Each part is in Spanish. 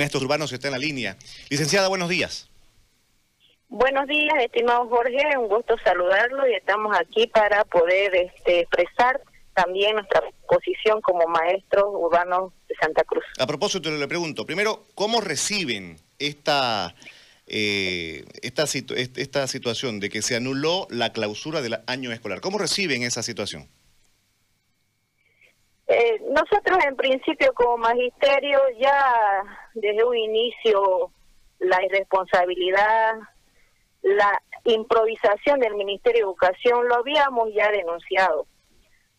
Néstor Urbanos está en la línea. Licenciada, buenos días. Buenos días, estimado Jorge, un gusto saludarlo y estamos aquí para poder este, expresar también nuestra posición como maestros urbanos de Santa Cruz. A propósito, le pregunto, primero, ¿cómo reciben esta, eh, esta, esta situación de que se anuló la clausura del año escolar? ¿Cómo reciben esa situación? Nosotros en principio como magisterio ya desde un inicio la irresponsabilidad, la improvisación del Ministerio de Educación lo habíamos ya denunciado,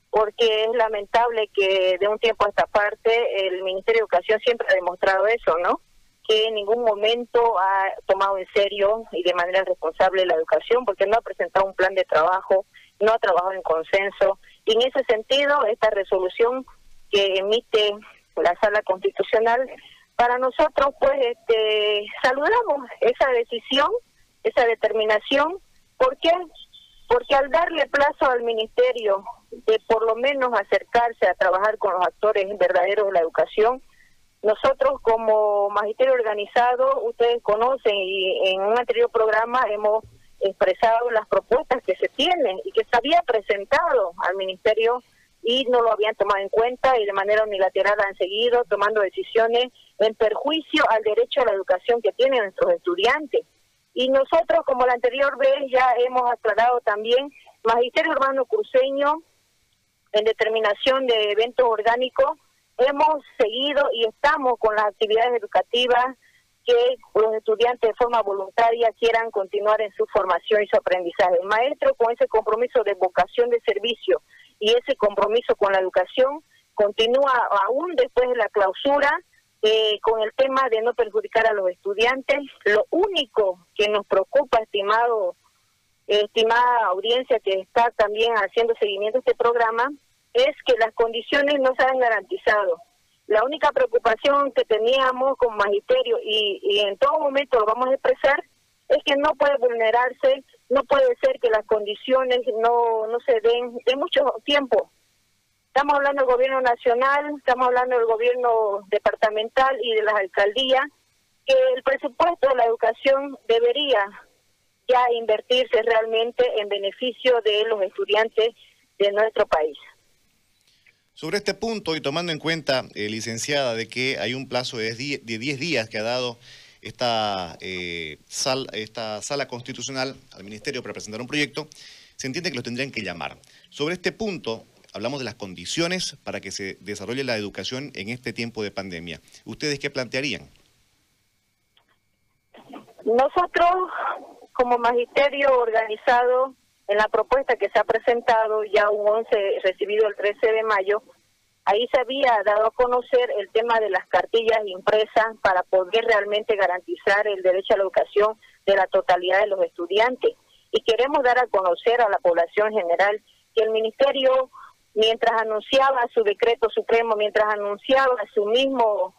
porque es lamentable que de un tiempo a esta parte el Ministerio de Educación siempre ha demostrado eso, ¿no? Que en ningún momento ha tomado en serio y de manera responsable la educación, porque no ha presentado un plan de trabajo, no ha trabajado en consenso, y en ese sentido, esta resolución que emite la Sala Constitucional, para nosotros, pues, este, saludamos esa decisión, esa determinación. ¿Por qué? Porque al darle plazo al Ministerio de por lo menos acercarse a trabajar con los actores verdaderos de la educación, nosotros como magisterio organizado, ustedes conocen y en un anterior programa hemos expresado las propuestas que se tienen y que se había presentado al ministerio y no lo habían tomado en cuenta y de manera unilateral han seguido tomando decisiones en perjuicio al derecho a la educación que tienen nuestros estudiantes. Y nosotros, como la anterior vez, ya hemos aclarado también, Magisterio Urbano Cruceño, en determinación de eventos orgánicos, hemos seguido y estamos con las actividades educativas que los estudiantes de forma voluntaria quieran continuar en su formación y su aprendizaje. El maestro con ese compromiso de vocación de servicio y ese compromiso con la educación continúa aún después de la clausura eh, con el tema de no perjudicar a los estudiantes. Lo único que nos preocupa, estimado estimada audiencia que está también haciendo seguimiento a este programa, es que las condiciones no se han garantizado la única preocupación que teníamos como magisterio y, en todo momento lo vamos a expresar es que no puede vulnerarse, no puede ser que las condiciones no, no se den de mucho tiempo. Estamos hablando del gobierno nacional, estamos hablando del gobierno departamental y de las alcaldías, que el presupuesto de la educación debería ya invertirse realmente en beneficio de los estudiantes de nuestro país. Sobre este punto y tomando en cuenta, eh, licenciada, de que hay un plazo de 10 días que ha dado esta, eh, esta sala constitucional al Ministerio para presentar un proyecto, se entiende que lo tendrían que llamar. Sobre este punto, hablamos de las condiciones para que se desarrolle la educación en este tiempo de pandemia. ¿Ustedes qué plantearían? Nosotros, como magisterio organizado, en la propuesta que se ha presentado ya un 11 recibido el 13 de mayo, ahí se había dado a conocer el tema de las cartillas impresas para poder realmente garantizar el derecho a la educación de la totalidad de los estudiantes. Y queremos dar a conocer a la población general que el ministerio, mientras anunciaba su decreto supremo, mientras anunciaba su mismo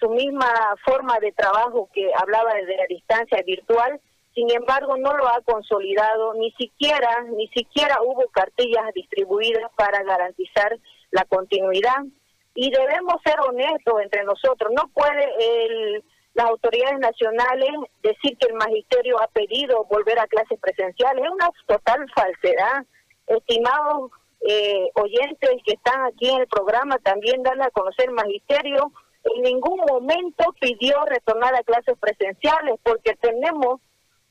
su misma forma de trabajo que hablaba desde la distancia virtual, sin embargo no lo ha consolidado, ni siquiera, ni siquiera hubo cartillas distribuidas para garantizar la continuidad. Y debemos ser honestos entre nosotros, no puede el, las autoridades nacionales decir que el magisterio ha pedido volver a clases presenciales, es una total falsedad. Estimados eh, oyentes que están aquí en el programa, también dan a conocer el magisterio, en ningún momento pidió retornar a clases presenciales porque tenemos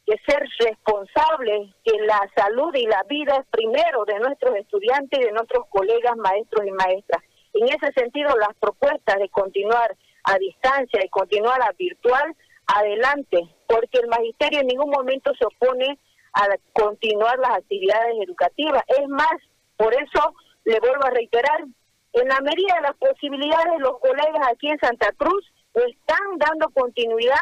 que ser responsables, que la salud y la vida es primero de nuestros estudiantes y de nuestros colegas maestros y maestras. En ese sentido, las propuestas de continuar a distancia y continuar a virtual, adelante, porque el magisterio en ningún momento se opone a continuar las actividades educativas. Es más, por eso le vuelvo a reiterar, en la medida de las posibilidades, los colegas aquí en Santa Cruz están dando continuidad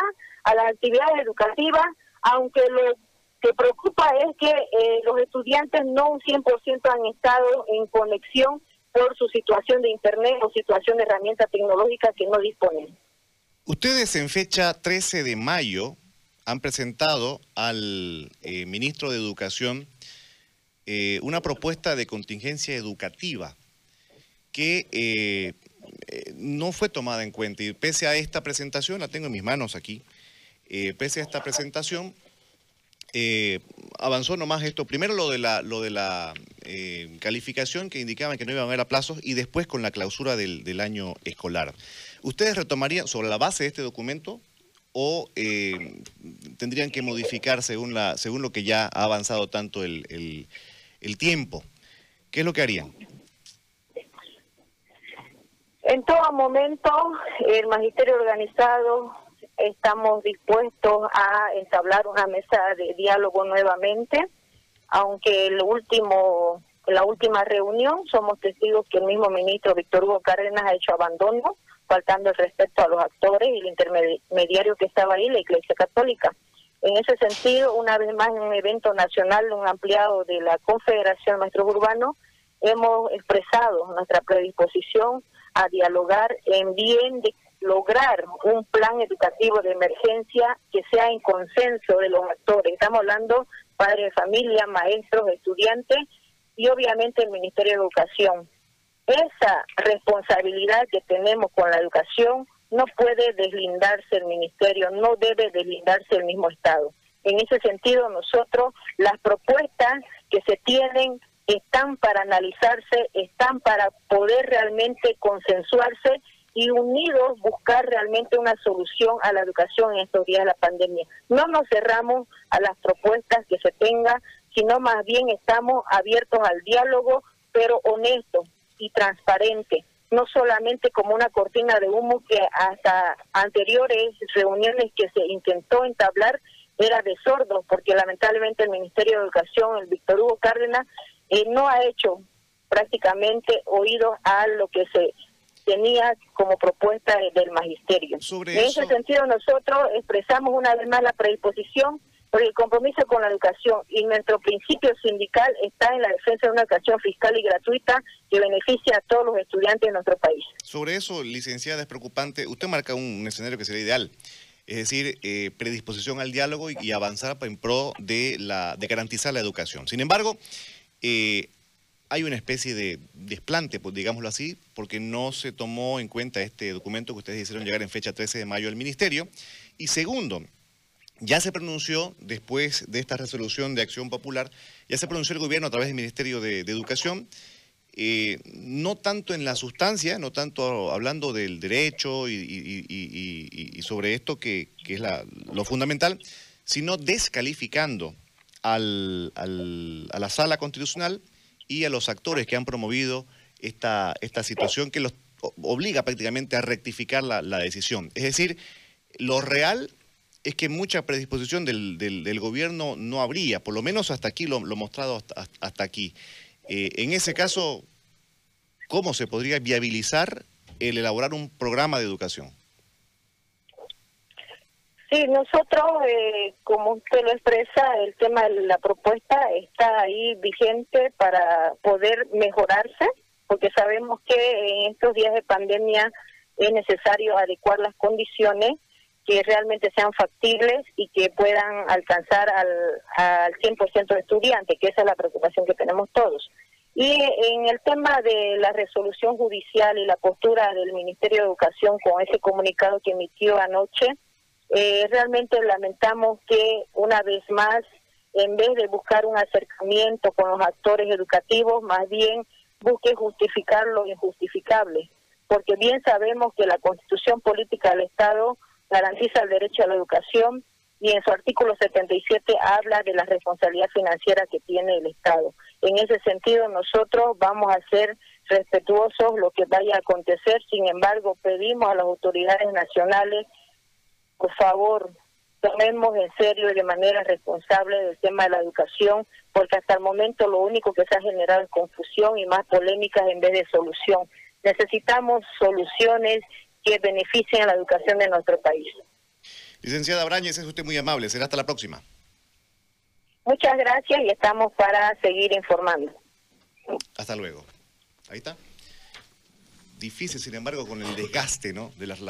a las actividades educativas aunque lo que preocupa es que eh, los estudiantes no un 100% han estado en conexión por su situación de Internet o situación de herramientas tecnológicas que no disponen. Ustedes en fecha 13 de mayo han presentado al eh, ministro de Educación eh, una propuesta de contingencia educativa que no fue tomada en cuenta y pese a esta presentación, la tengo en mis manos aquí, eh, pese a esta presentación, eh, avanzó nomás esto, primero lo de la, lo de la eh, calificación que indicaba que no iban a haber aplazos y después con la clausura del, del año escolar. ¿Ustedes retomarían sobre la base de este documento o eh, tendrían que modificar según, la, según lo que ya ha avanzado tanto el, el, el tiempo? ¿Qué es lo que harían? En todo momento, el magisterio organizado estamos dispuestos a entablar una mesa de diálogo nuevamente, aunque el último, la última reunión somos testigos que el mismo ministro Víctor Hugo Cárdenas ha hecho abandono, faltando el respeto a los actores y el intermediario que estaba ahí, la Iglesia Católica. En ese sentido, una vez más en un evento nacional, un ampliado de la Confederación de Maestros Urbanos, hemos expresado nuestra predisposición a dialogar en bien de lograr un plan educativo de emergencia que sea en consenso de los actores. Estamos hablando padres de familia, maestros, estudiantes y obviamente el Ministerio de Educación. Esa responsabilidad que tenemos con la educación no puede deslindarse el Ministerio, no debe deslindarse el mismo Estado. En ese sentido, nosotros las propuestas que se tienen están para analizarse, están para poder realmente consensuarse y unidos buscar realmente una solución a la educación en estos días de la pandemia. No nos cerramos a las propuestas que se tengan, sino más bien estamos abiertos al diálogo, pero honesto y transparente, no solamente como una cortina de humo que hasta anteriores reuniones que se intentó entablar era de porque lamentablemente el Ministerio de Educación, el Víctor Hugo Cárdenas, eh, no ha hecho prácticamente oído a lo que se tenía como propuesta del magisterio. en ese sentido nosotros expresamos una vez más la predisposición por el compromiso con la educación y nuestro principio sindical está en la defensa de una educación fiscal y gratuita que beneficia a todos los estudiantes de nuestro país. Sobre eso, licenciada, es preocupante. Usted marca un escenario que sería ideal es decir, eh, predisposición al diálogo y, avanzar en pro de, la, de garantizar la educación. Sin embargo, eh, hay una especie de desplante, pues, digámoslo así, porque no se tomó en cuenta este documento que ustedes hicieron llegar en fecha 13 de mayo al Ministerio. Y segundo, ya se pronunció, después de esta resolución de Acción Popular, ya se pronunció el gobierno a través del Ministerio de, Educación, eh, no tanto en la sustancia, no tanto hablando del derecho y, sobre esto que, es lo fundamental, sino descalificando al, a la sala constitucional y a los actores que han promovido esta, esta situación que los obliga prácticamente a rectificar la, decisión. Es decir, lo real es que mucha predisposición del, del, gobierno no habría, por lo menos hasta aquí, lo, mostrado hasta, aquí. Eh, en ese caso, ¿cómo se podría viabilizar el elaborar un programa de educación? Sí, nosotros, eh, como usted lo expresa, el tema de la propuesta está ahí vigente para poder mejorarse, porque sabemos que en estos días de pandemia es necesario adecuar las condiciones que realmente sean factibles y que puedan alcanzar al, al 100% de estudiantes, que esa es la preocupación que tenemos todos. Y en el tema de la resolución judicial y la postura del Ministerio de Educación con ese comunicado que emitió anoche, eh, realmente lamentamos que una vez más, en vez de buscar un acercamiento con los actores educativos, más bien busque justificar lo injustificable, porque bien sabemos que la constitución política del Estado garantiza el derecho a la educación y en su artículo 77 habla de la responsabilidad financiera que tiene el Estado. En ese sentido, nosotros vamos a ser respetuosos lo que vaya a acontecer, sin embargo, pedimos a las autoridades nacionales por favor, tomemos en serio y de manera responsable el tema de la educación, porque hasta el momento lo único que se ha generado es confusión y más polémicas en vez de solución. Necesitamos soluciones que beneficien a la educación de nuestro país. Licenciada Brañez, es usted muy amable. Será hasta la próxima. Muchas gracias y estamos para seguir informando. Hasta luego. Ahí está. Difícil, sin embargo, con el desgaste ¿no? de las